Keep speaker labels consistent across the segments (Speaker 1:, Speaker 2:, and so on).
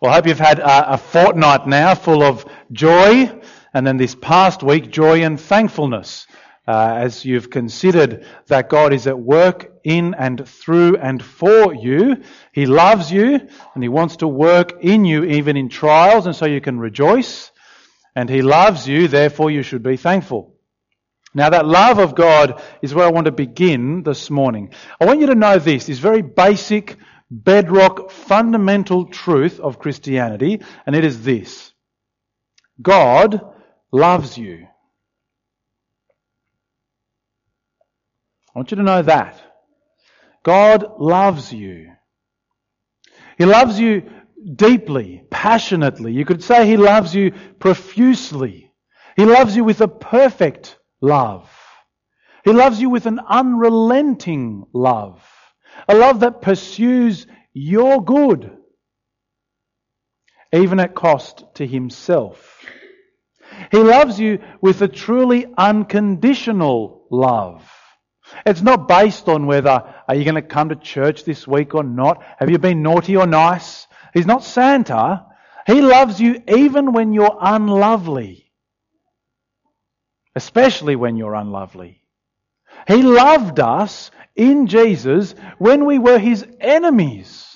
Speaker 1: Well, I hope you've had a, fortnight now full of joy, and then this past week, joy and thankfulness. Uh, as you've considered that God is at work in and through and for you. He loves you and He wants to work in you even in trials and so you can rejoice. And He loves you, therefore you should be thankful. Now that love of God is where I want to begin this morning. I want you to know this, this very basic bedrock, fundamental truth of Christianity, and it is this God loves you. I want you to know that. God loves you. He loves you deeply, passionately. You could say He loves you profusely. He loves you with a perfect love. He loves you with an unrelenting love. A love that pursues your good, even at cost to himself. He loves you with a truly unconditional love. It's not based on whether are you going to come to church this week or not? Have you been naughty or nice? He's not Santa. He loves you even when you're unlovely. Especially when you're unlovely. He loved us in Jesus when we were his enemies.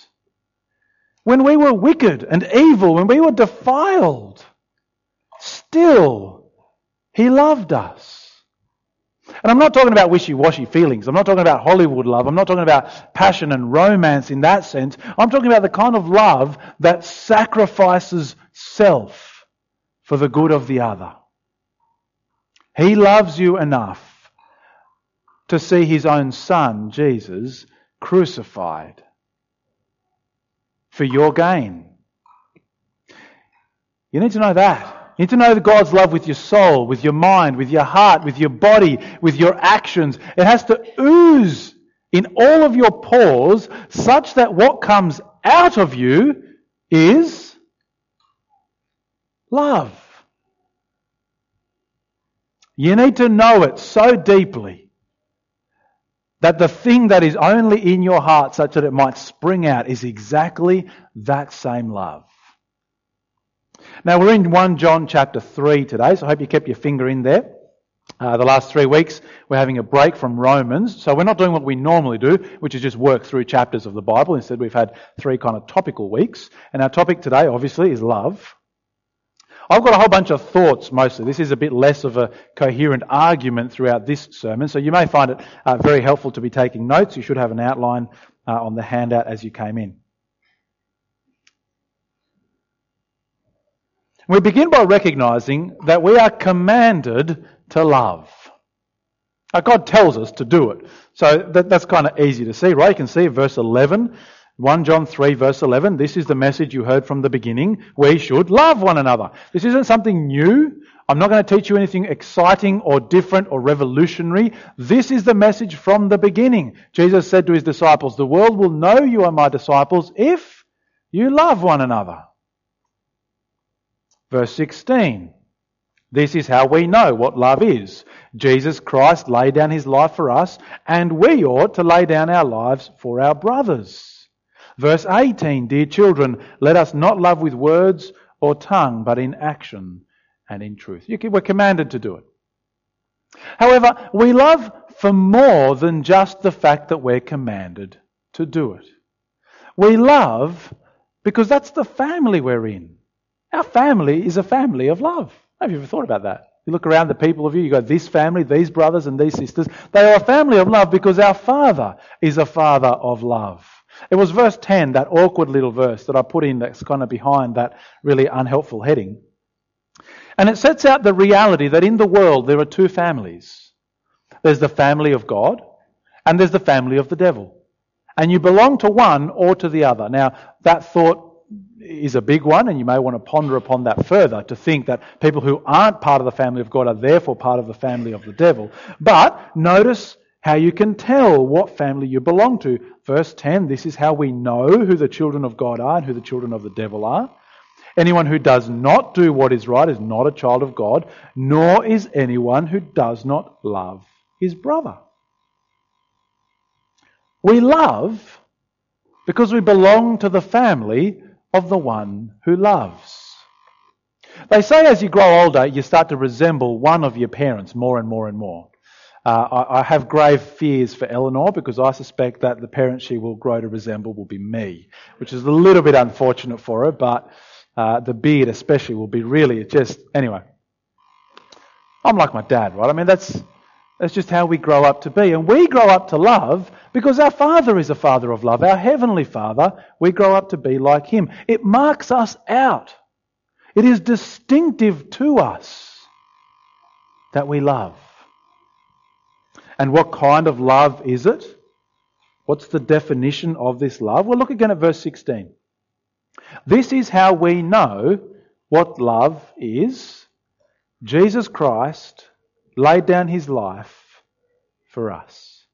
Speaker 1: When we were wicked and evil, when we were defiled. Still, he loved us. And I'm not talking about wishy-washy feelings. I'm not talking about Hollywood love. I'm not talking about passion and romance in that sense. I'm talking about the kind of love that sacrifices self for the good of the other. He loves you enough to see his own son, Jesus, crucified for your gain. You need to know that. You need to know God's love with your soul, with your mind, with your heart, with your body, with your actions. It has to ooze in all of your pores such that what comes out of you is love. You need to know it so deeply that the thing that is only in your heart, such that it might spring out, is exactly that same love. Now, we're in 1 John chapter 3 today, so I hope you kept your finger in there. Uh, the last three weeks, we're having a break from Romans, so we're not doing what we normally do, which is just work through chapters of the Bible. Instead, we've had three kind of topical weeks. And our topic today, obviously, is love. I've got a whole bunch of thoughts mostly. This is a bit less of a coherent argument throughout this sermon, so you may find it uh, very helpful to be taking notes. You should have an outline uh, on the handout as you came in. We begin by recognizing that we are commanded to love. Now, God tells us to do it. So that, that's kind of easy to see, right? You can see verse 11 1 John 3 verse 11, this is the message you heard from the beginning. We should love one another. This isn't something new. I'm not going to teach you anything exciting or different or revolutionary. This is the message from the beginning. Jesus said to his disciples, the world will know you are my disciples if you love one another. Verse 16. This is how we know what love is. Jesus Christ laid down his life for us, and we ought to lay down our lives for our brothers. Verse 18, Dear children, let us not love with words or tongue, but in action and in truth. We're commanded to do it. However, we love for more than just the fact that we're commanded to do it. We love because that's the family we're in. Our family is a family of love. Have you ever thought about that? You look around the people of you, you've got this family, these brothers and these sisters. They are a family of love because our Father is a Father of love. It was verse 10, that awkward little verse that I put in that's kind of behind that really unhelpful heading. And it sets out the reality that in the world there are two families. There's the family of God and there's the family of the devil. And you belong to one or to the other. Now, that thought is a big one, and you may want to ponder upon that further to think that people who aren't part of the family of God are therefore part of the family of the devil. But notice how you can tell what family you belong to. Verse 10 this is how we know who the children of God are and who the children of the devil are. Anyone who does not do what is right is not a child of God, nor is anyone who does not love his brother. We love because we belong to the family of the one who loves. They say as you grow older, you start to resemble one of your parents more and more and more. Uh, I, I, have grave fears for Eleanor because I suspect that the parent she will grow to resemble will be me, which is a little bit unfortunate for her, but uh, the beard especially will be really just, anyway. I'm like my dad, right? I mean, that's, that's just how we grow up to be. And we grow up to love because our Father is a Father of love. Our Heavenly Father, we grow up to be like Him. It marks us out. It is distinctive to us that we love. And what kind of love is it? What's the definition of this love? Well, look again at verse 16. This is how we know what love is. Jesus Christ laid down his life for us.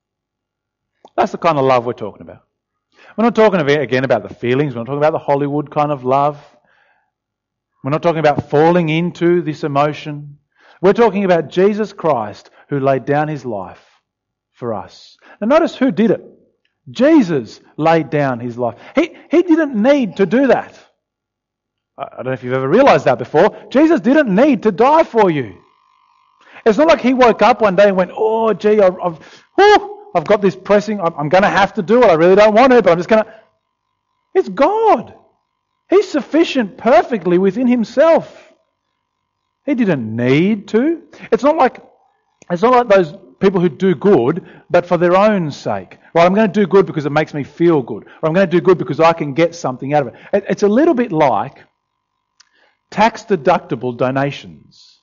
Speaker 1: That's the kind of love we're talking about. We're not talking again about the feelings. We're not talking about the Hollywood kind of love. We're not talking about falling into this emotion. We're talking about Jesus Christ who laid down his life for us. Now notice who did it. Jesus laid down his life. He, he didn't need to do that. I don't know if you've ever realized that before. Jesus didn't need to die for you. It's not like he woke up one day and went, oh, gee, I've, I've, whew, I've got this pressing, I'm, I'm going to have to do it. I really don't want to, but I'm just going to. It's God. He's sufficient perfectly within himself. He didn't need to. It's not like it's not like those people who do good, but for their own sake. Right, I'm going to do good because it makes me feel good, or I'm going to do good because I can get something out of it. It's a little bit like tax deductible donations.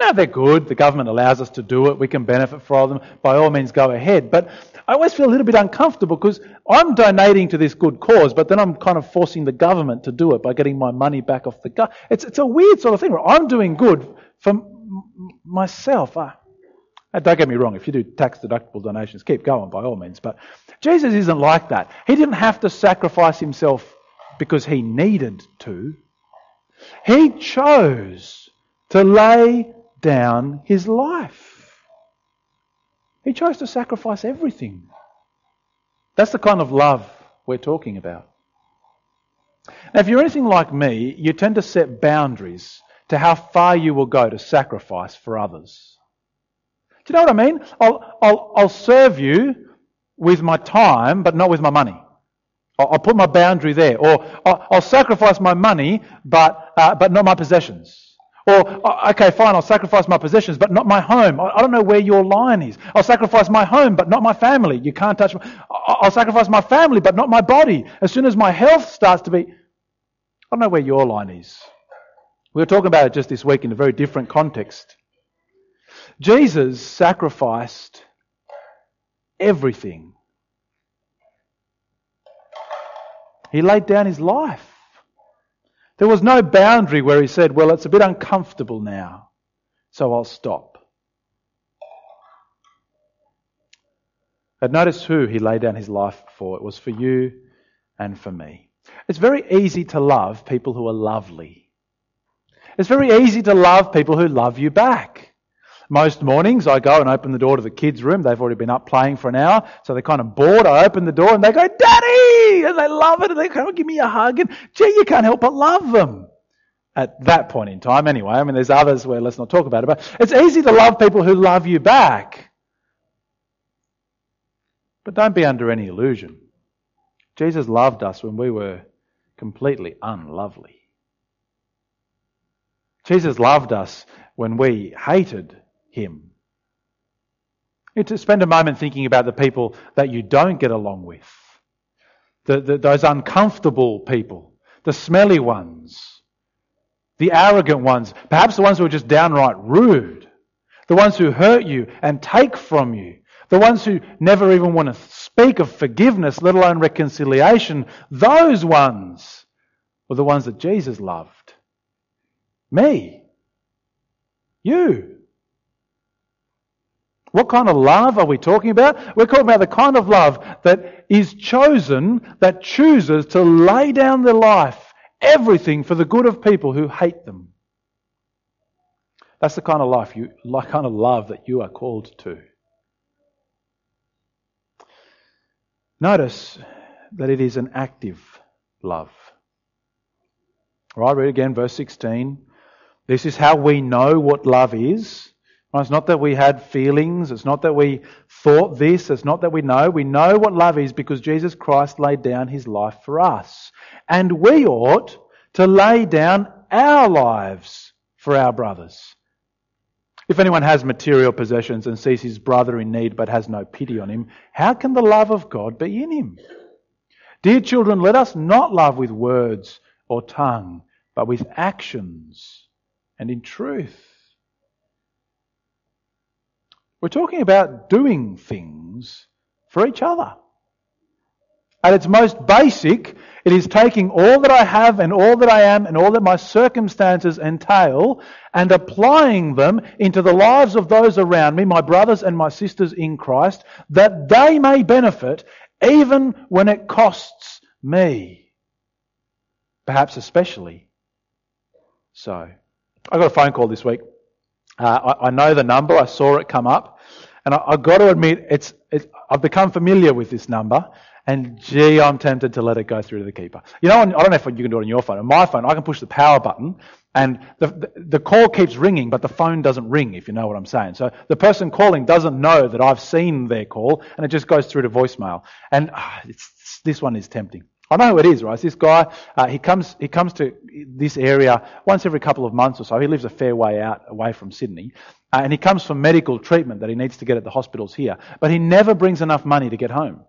Speaker 1: Now they're good. The government allows us to do it. We can benefit from them. By all means, go ahead. But I always feel a little bit uncomfortable because I'm donating to this good cause, but then I'm kind of forcing the government to do it by getting my money back off the government. It's, it's a weird sort of thing. I'm doing good for myself. Uh, don't get me wrong. If you do tax deductible donations, keep going by all means. But Jesus isn't like that. He didn't have to sacrifice himself because he needed to. He chose to lay down his life. He chose to sacrifice everything. That's the kind of love we're talking about. Now, if you're anything like me, you tend to set boundaries to how far you will go to sacrifice for others. You know what I mean? I'll, I'll, I'll serve you with my time, but not with my money. I'll, I'll put my boundary there. Or I'll, I'll sacrifice my money, but, uh, but not my possessions. Or, uh, okay, fine, I'll sacrifice my possessions, but not my home. I don't know where your line is. I'll sacrifice my home, but not my family. You can't touch. My, I'll sacrifice my family, but not my body. As soon as my health starts to be, I don't know where your line is. We were talking about it just this week in a very different context. Jesus sacrificed everything. He laid down his life. There was no boundary where he said, Well, it's a bit uncomfortable now, so I'll stop. But notice who he laid down his life for. It was for you and for me. It's very easy to love people who are lovely. It's very easy to love people who love you back. Most mornings I go and open the door to the kids' room. They've already been up playing for an hour, so they're kind of bored. I open the door and they go, Daddy! And they love it and they come give me a hug and gee, you can't help but love them. At that point in time, anyway. I mean, there's others where let's not talk about it, but it's easy to love people who love you back. But don't be under any illusion. Jesus loved us when we were completely unlovely. Jesus loved us when we hated him. To spend a moment thinking about the people that you don't get along with, the, the, those uncomfortable people, the smelly ones, the arrogant ones, perhaps the ones who are just downright rude, the ones who hurt you and take from you, the ones who never even want to speak of forgiveness, let alone reconciliation. Those ones were the ones that Jesus loved. Me. You. What kind of love are we talking about? We're talking about the kind of love that is chosen, that chooses to lay down their life, everything for the good of people who hate them. That's the kind of life you, kind of love that you are called to. Notice that it is an active love. All right, read again, verse 16. This is how we know what love is. It's not that we had feelings. It's not that we thought this. It's not that we know. We know what love is because Jesus Christ laid down his life for us. And we ought to lay down our lives for our brothers. If anyone has material possessions and sees his brother in need but has no pity on him, how can the love of God be in him? Dear children, let us not love with words or tongue, but with actions and in truth. We're talking about doing things for each other. At its most basic, it is taking all that I have and all that I am and all that my circumstances entail and applying them into the lives of those around me, my brothers and my sisters in Christ, that they may benefit even when it costs me. Perhaps especially so. I got a phone call this week. Uh, I, I, know the number. I saw it come up. And I, have got to admit, it's, it's, I've become familiar with this number. And gee, I'm tempted to let it go through to the keeper. You know, I don't know if you can do it on your phone. On my phone, I can push the power button and the, the, the, call keeps ringing, but the phone doesn't ring, if you know what I'm saying. So the person calling doesn't know that I've seen their call and it just goes through to voicemail. And ah, this one is tempting. I know who it is, right? This guy, uh, he comes, he comes to this area once every couple of months or so. He lives a fair way out, away from Sydney. Uh, and he comes for medical treatment that he needs to get at the hospitals here. But he never brings enough money to get home.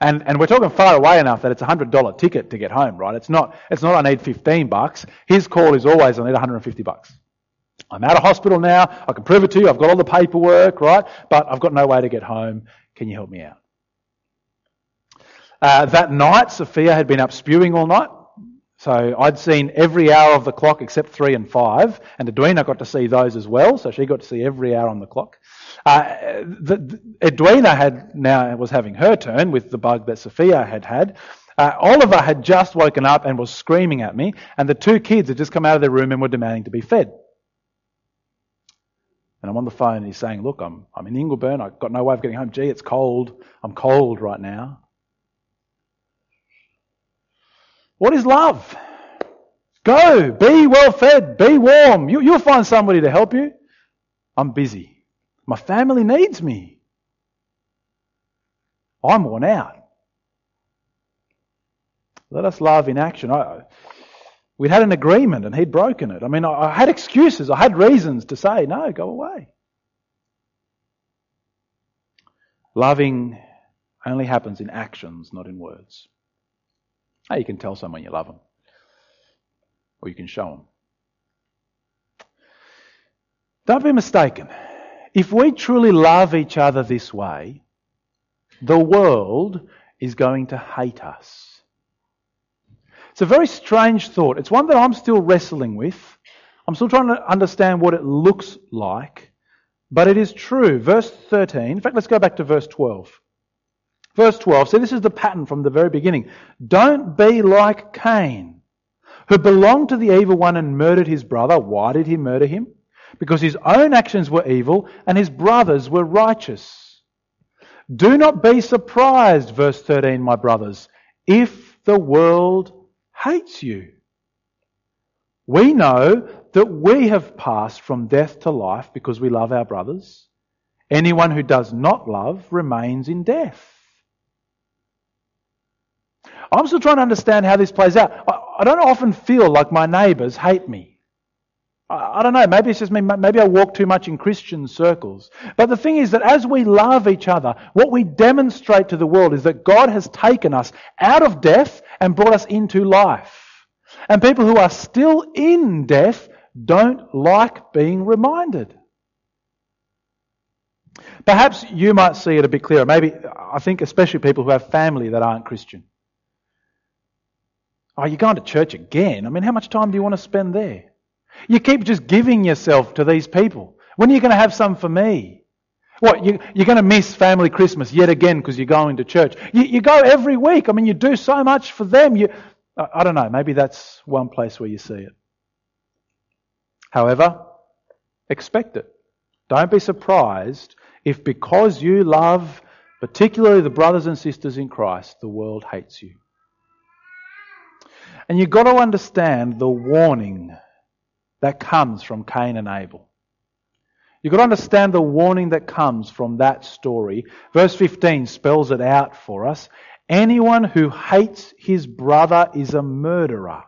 Speaker 1: And, and we're talking far away enough that it's a hundred dollar ticket to get home, right? It's not, it's not I need 15 bucks. His call is always I need 150 bucks. I'm out of hospital now. I can prove it to you. I've got all the paperwork, right? But I've got no way to get home. Can you help me out? Uh, that night, Sophia had been up spewing all night. So I'd seen every hour of the clock except three and five, and Edwina got to see those as well. So she got to see every hour on the clock. Uh, the, Edwina had now was having her turn with the bug that Sophia had had. Uh, Oliver had just woken up and was screaming at me, and the two kids had just come out of their room and were demanding to be fed. And I'm on the phone and he's saying, Look, I'm, I'm in Ingleburn. I've got no way of getting home. Gee, it's cold. I'm cold right now. What is love? Go, be well fed, be warm. You, will find somebody to help you. I'm busy. My family needs me. I'm worn out. Let us love in action. I, we'd had an agreement and he'd broken it. I mean, I, I had excuses, I had reasons to say, no, go away. Loving only happens in actions, not in words. How you can tell someone you love them, or you can show them. Don't be mistaken. If we truly love each other this way, the world is going to hate us. It's a very strange thought. It's one that I'm still wrestling with. I'm still trying to understand what it looks like. But it is true. Verse 13, in fact, let's go back to verse 12. Verse 12, so this is the pattern from the very beginning. Don't be like Cain, who belonged to the evil one and murdered his brother. Why did he murder him? Because his own actions were evil and his brothers were righteous. Do not be surprised, verse 13, my brothers, if the world hates you. We know that we have passed from death to life because we love our brothers. Anyone who does not love remains in death. I'm still trying to understand how this plays out. I, I don't often feel like my neighbours hate me. I, I don't know, maybe it's just me, maybe I walk too much in Christian circles. But the thing is that as we love each other, what we demonstrate to the world is that God has taken us out of death and brought us into life. And people who are still in death don't like being reminded. Perhaps you might see it a bit clearer. Maybe, I think especially people who have family that aren't Christian. Oh, you're going to church again? I mean, how much time do you want to spend there? You keep just giving yourself to these people. When are you going to have some for me? What, you, are going to miss family Christmas yet again because you're going to church? You, you, go every week. I mean, you do so much for them. You, I, I don't know. Maybe that's one place where you see it. However, expect it. Don't be surprised if because you love particularly the brothers and sisters in Christ, the world hates you. And you've got to understand the warning that comes from Cain and Abel. You've got to understand the warning that comes from that story. Verse 15 spells it out for us. Anyone who hates his brother is a murderer.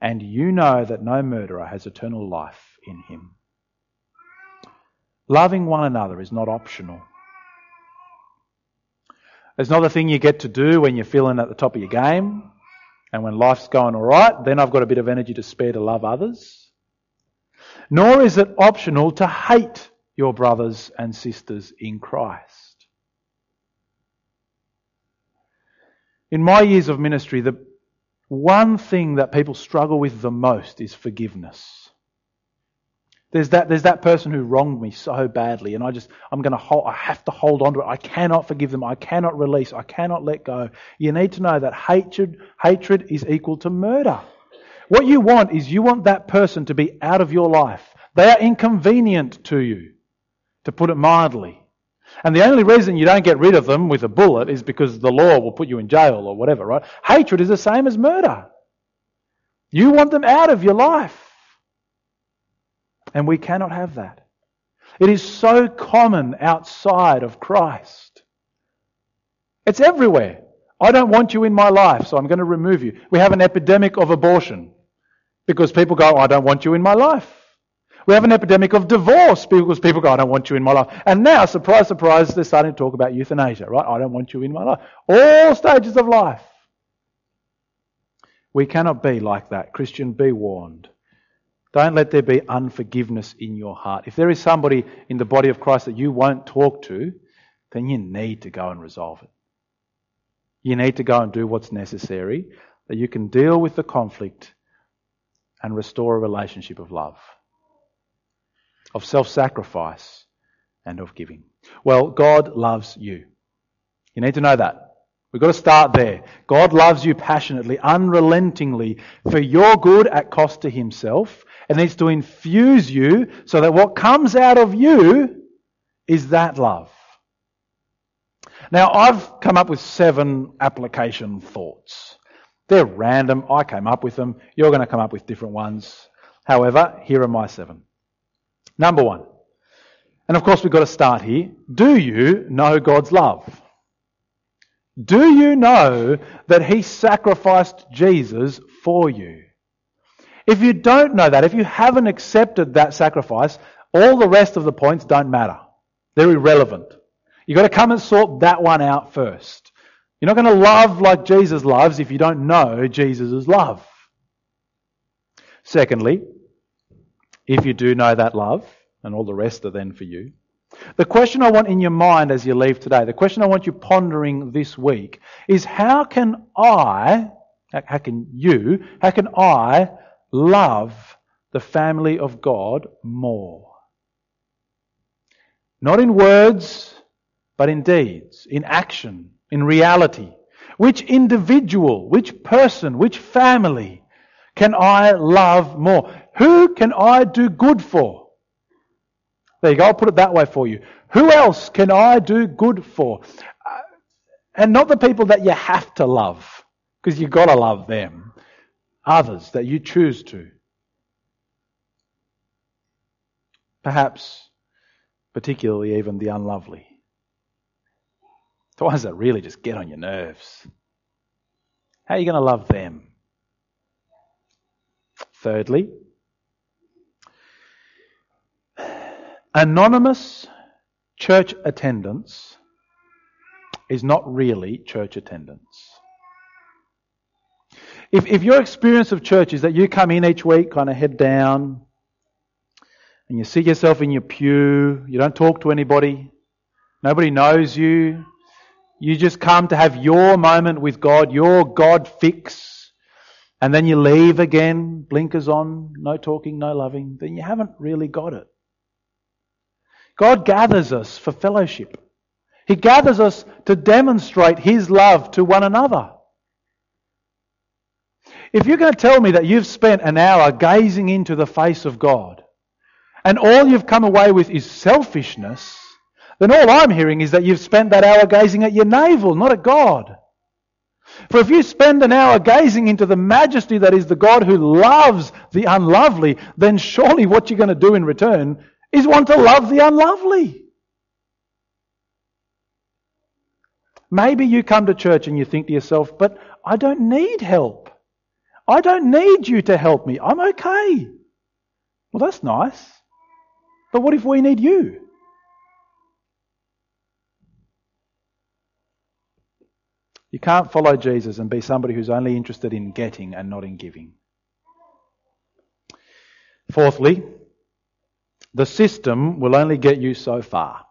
Speaker 1: And you know that no murderer has eternal life in him. Loving one another is not optional. It's not a thing you get to do when you're feeling at the top of your game and when life's going all right, then I've got a bit of energy to spare to love others. Nor is it optional to hate your brothers and sisters in Christ. In my years of ministry, the one thing that people struggle with the most is forgiveness. There's that, there's that person who wronged me so badly, and I just, I'm going to hold, I have to hold on to it. I cannot forgive them. I cannot release. I cannot let go. You need to know that hatred, hatred is equal to murder. What you want is you want that person to be out of your life. They are inconvenient to you, to put it mildly. And the only reason you don't get rid of them with a bullet is because the law will put you in jail or whatever, right? Hatred is the same as murder. You want them out of your life. And we cannot have that. It is so common outside of Christ. It's everywhere. I don't want you in my life, so I'm going to remove you. We have an epidemic of abortion because people go, I don't want you in my life. We have an epidemic of divorce because people go, I don't want you in my life. And now, surprise, surprise, they're starting to talk about euthanasia, right? I don't want you in my life. All stages of life. We cannot be like that. Christian, be warned. Don't let there be unforgiveness in your heart. If there is somebody in the body of Christ that you won't talk to, then you need to go and resolve it. You need to go and do what's necessary that you can deal with the conflict and restore a relationship of love, of self sacrifice, and of giving. Well, God loves you. You need to know that. We've got to start there. God loves you passionately, unrelentingly, for your good at cost to himself. It needs to infuse you so that what comes out of you is that love. Now, I've come up with seven application thoughts. They're random. I came up with them. You're going to come up with different ones. However, here are my seven. Number one. And of course, we've got to start here. Do you know God's love? Do you know that He sacrificed Jesus for you? If you don't know that, if you haven't accepted that sacrifice, all the rest of the points don't matter. They're irrelevant. You've got to come and sort that one out first. You're not going to love like Jesus loves if you don't know Jesus' love. Secondly, if you do know that love, and all the rest are then for you, the question I want in your mind as you leave today, the question I want you pondering this week is how can I, how can you, how can I love the family of God more? Not in words, but in deeds, in action, in reality. Which individual, which person, which family can I love more? Who can I do good for? There you go. I'll put it that way for you. Who else can I do good for? Uh, and not the people that you have to love, because you've got to love them. Others that you choose to. Perhaps, particularly even the unlovely. The ones that really just get on your nerves. How are you going to love them? Thirdly, Anonymous church attendance is not really church attendance. If, if your experience of church is that you come in each week, kind of head down, and you sit yourself in your pew, you don't talk to anybody, nobody knows you, you just come to have your moment with God, your God fix, and then you leave again, blinkers on, no talking, no loving, then you haven't really got it. God gathers us for fellowship. He gathers us to demonstrate His love to one another. If you're going to tell me that you've spent an hour gazing into the face of God and all you've come away with is selfishness, then all I'm hearing is that you've spent that hour gazing at your navel, not at God. For if you spend an hour gazing into the majesty that is the God who loves the unlovely, then surely what you're going to do in return is one to love the unlovely. Maybe you come to church and you think to yourself, but I don't need help. I don't need you to help me. I'm okay. Well, that's nice. But what if we need you? You can't follow Jesus and be somebody who's only interested in getting and not in giving. Fourthly, the system will only get you so far.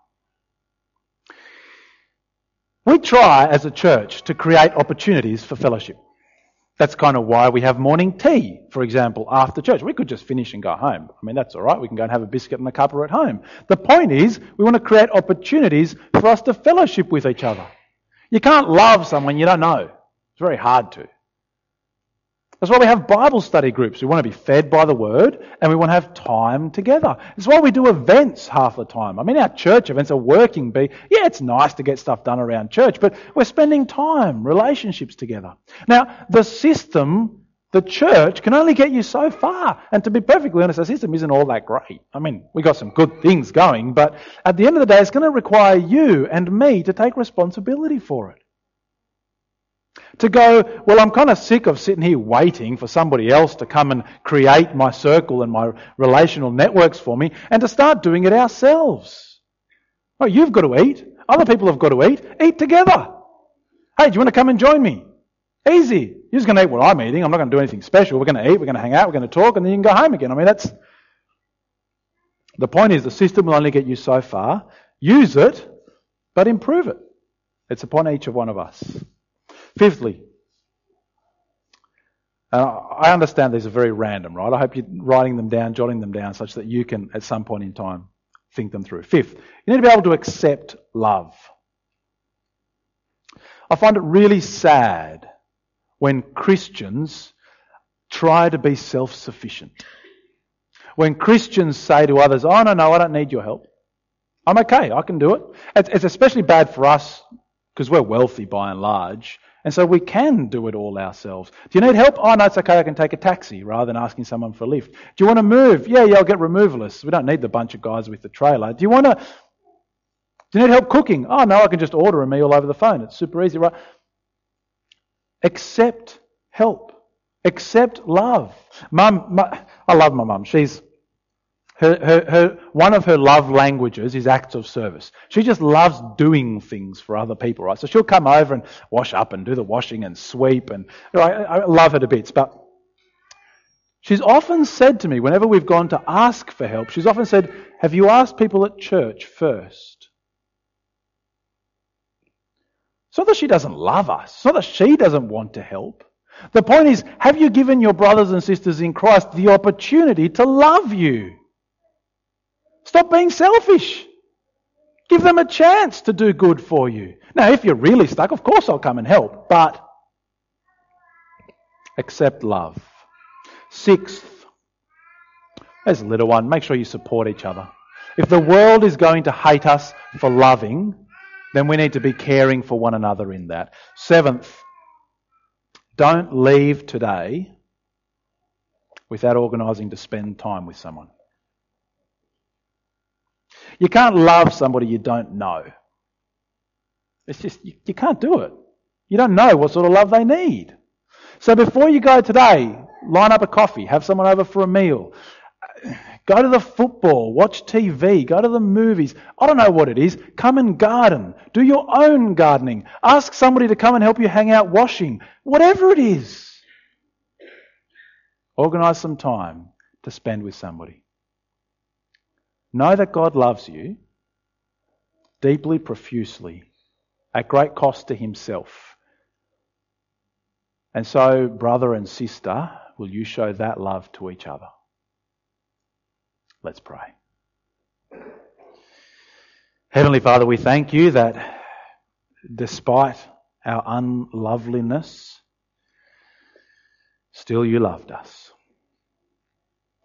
Speaker 1: We try as a church to create opportunities for fellowship. That's kind of why we have morning tea, for example, after church. We could just finish and go home. I mean, that's all right. We can go and have a biscuit and a cuppa at home. The point is, we want to create opportunities for us to fellowship with each other. You can't love someone you don't know. It's very hard to. That's why we have Bible study groups. We want to be fed by the Word and we want to have time together. It's why we do events half the time. I mean, our church events are working bee. Yeah, it's nice to get stuff done around church, but we're spending time, relationships together. Now, the system, the church, can only get you so far. And to be perfectly honest, the system isn't all that great. I mean, we got some good things going, but at the end of the day, it's going to require you and me to take responsibility for it. To go, well, I'm kind of sick of sitting here waiting for somebody else to come and create my circle and my relational networks for me, and to start doing it ourselves. Oh, you've got to eat. Other people have got to eat. Eat together. Hey, do you want to come and join me? Easy. You're just going to eat what I'm eating. I'm not going to do anything special. We're going to eat, we're going to hang out, we're going to talk, and then you can go home again. I mean, that's. The point is, the system will only get you so far. Use it, but improve it. It's upon each of one of us. Fifthly, uh, I understand these are very random, right? I hope you're writing them down, jotting them down, such that you can, at some point in time, think them through. Fifth, you need to be able to accept love. I find it really sad when Christians try to be self sufficient. When Christians say to others, Oh, no, no, I don't need your help. I'm okay, I can do it. It's, it's especially bad for us because we're wealthy by and large and so we can do it all ourselves. Do you need help? Oh, no, it's okay. I can take a taxi rather than asking someone for a lift. Do you want to move? Yeah, yeah, I'll get removalists. We don't need the bunch of guys with the trailer. Do you want to, do you need help cooking? Oh, no, I can just order a meal over the phone. It's super easy, right? Accept help. Accept love. Mum, I love my mum. She's, her, her, her, one of her love languages is acts of service. She just loves doing things for other people, right? So she'll come over and wash up and do the washing and sweep, and I, I love her to bits. But she's often said to me, whenever we've gone to ask for help, she's often said, "Have you asked people at church first?" It's not that she doesn't love us. It's not that she doesn't want to help. The point is, have you given your brothers and sisters in Christ the opportunity to love you? Stop being selfish. Give them a chance to do good for you. Now, if you're really stuck, of course I'll come and help, but accept love. Sixth, there's a little one, make sure you support each other. If the world is going to hate us for loving, then we need to be caring for one another in that. Seventh, don't leave today without organising to spend time with someone. You can't love somebody you don't know. It's just, you, you can't do it. You don't know what sort of love they need. So before you go today, line up a coffee, have someone over for a meal, go to the football, watch TV, go to the movies. I don't know what it is. Come and garden. Do your own gardening. Ask somebody to come and help you hang out washing. Whatever it is. Organise some time to spend with somebody. Know that God loves you deeply, profusely, at great cost to himself. And so, brother and sister, will you show that love to each other? Let's pray. Heavenly Father, we thank you that despite our unloveliness, still you loved us.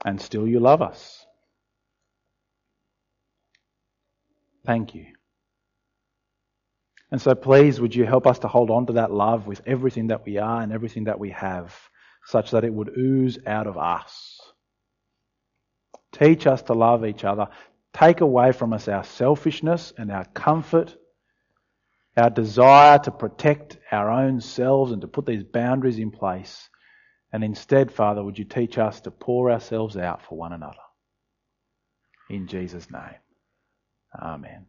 Speaker 1: And still you love us. Thank you. And so please, would you help us to hold on to that love with everything that we are and everything that we have, such that it would ooze out of us. Teach us to love each other. Take away from us our selfishness and our comfort, our desire to protect our own selves and to put these boundaries in place. And instead, Father, would you teach us to pour ourselves out for one another? In Jesus' name. Amen.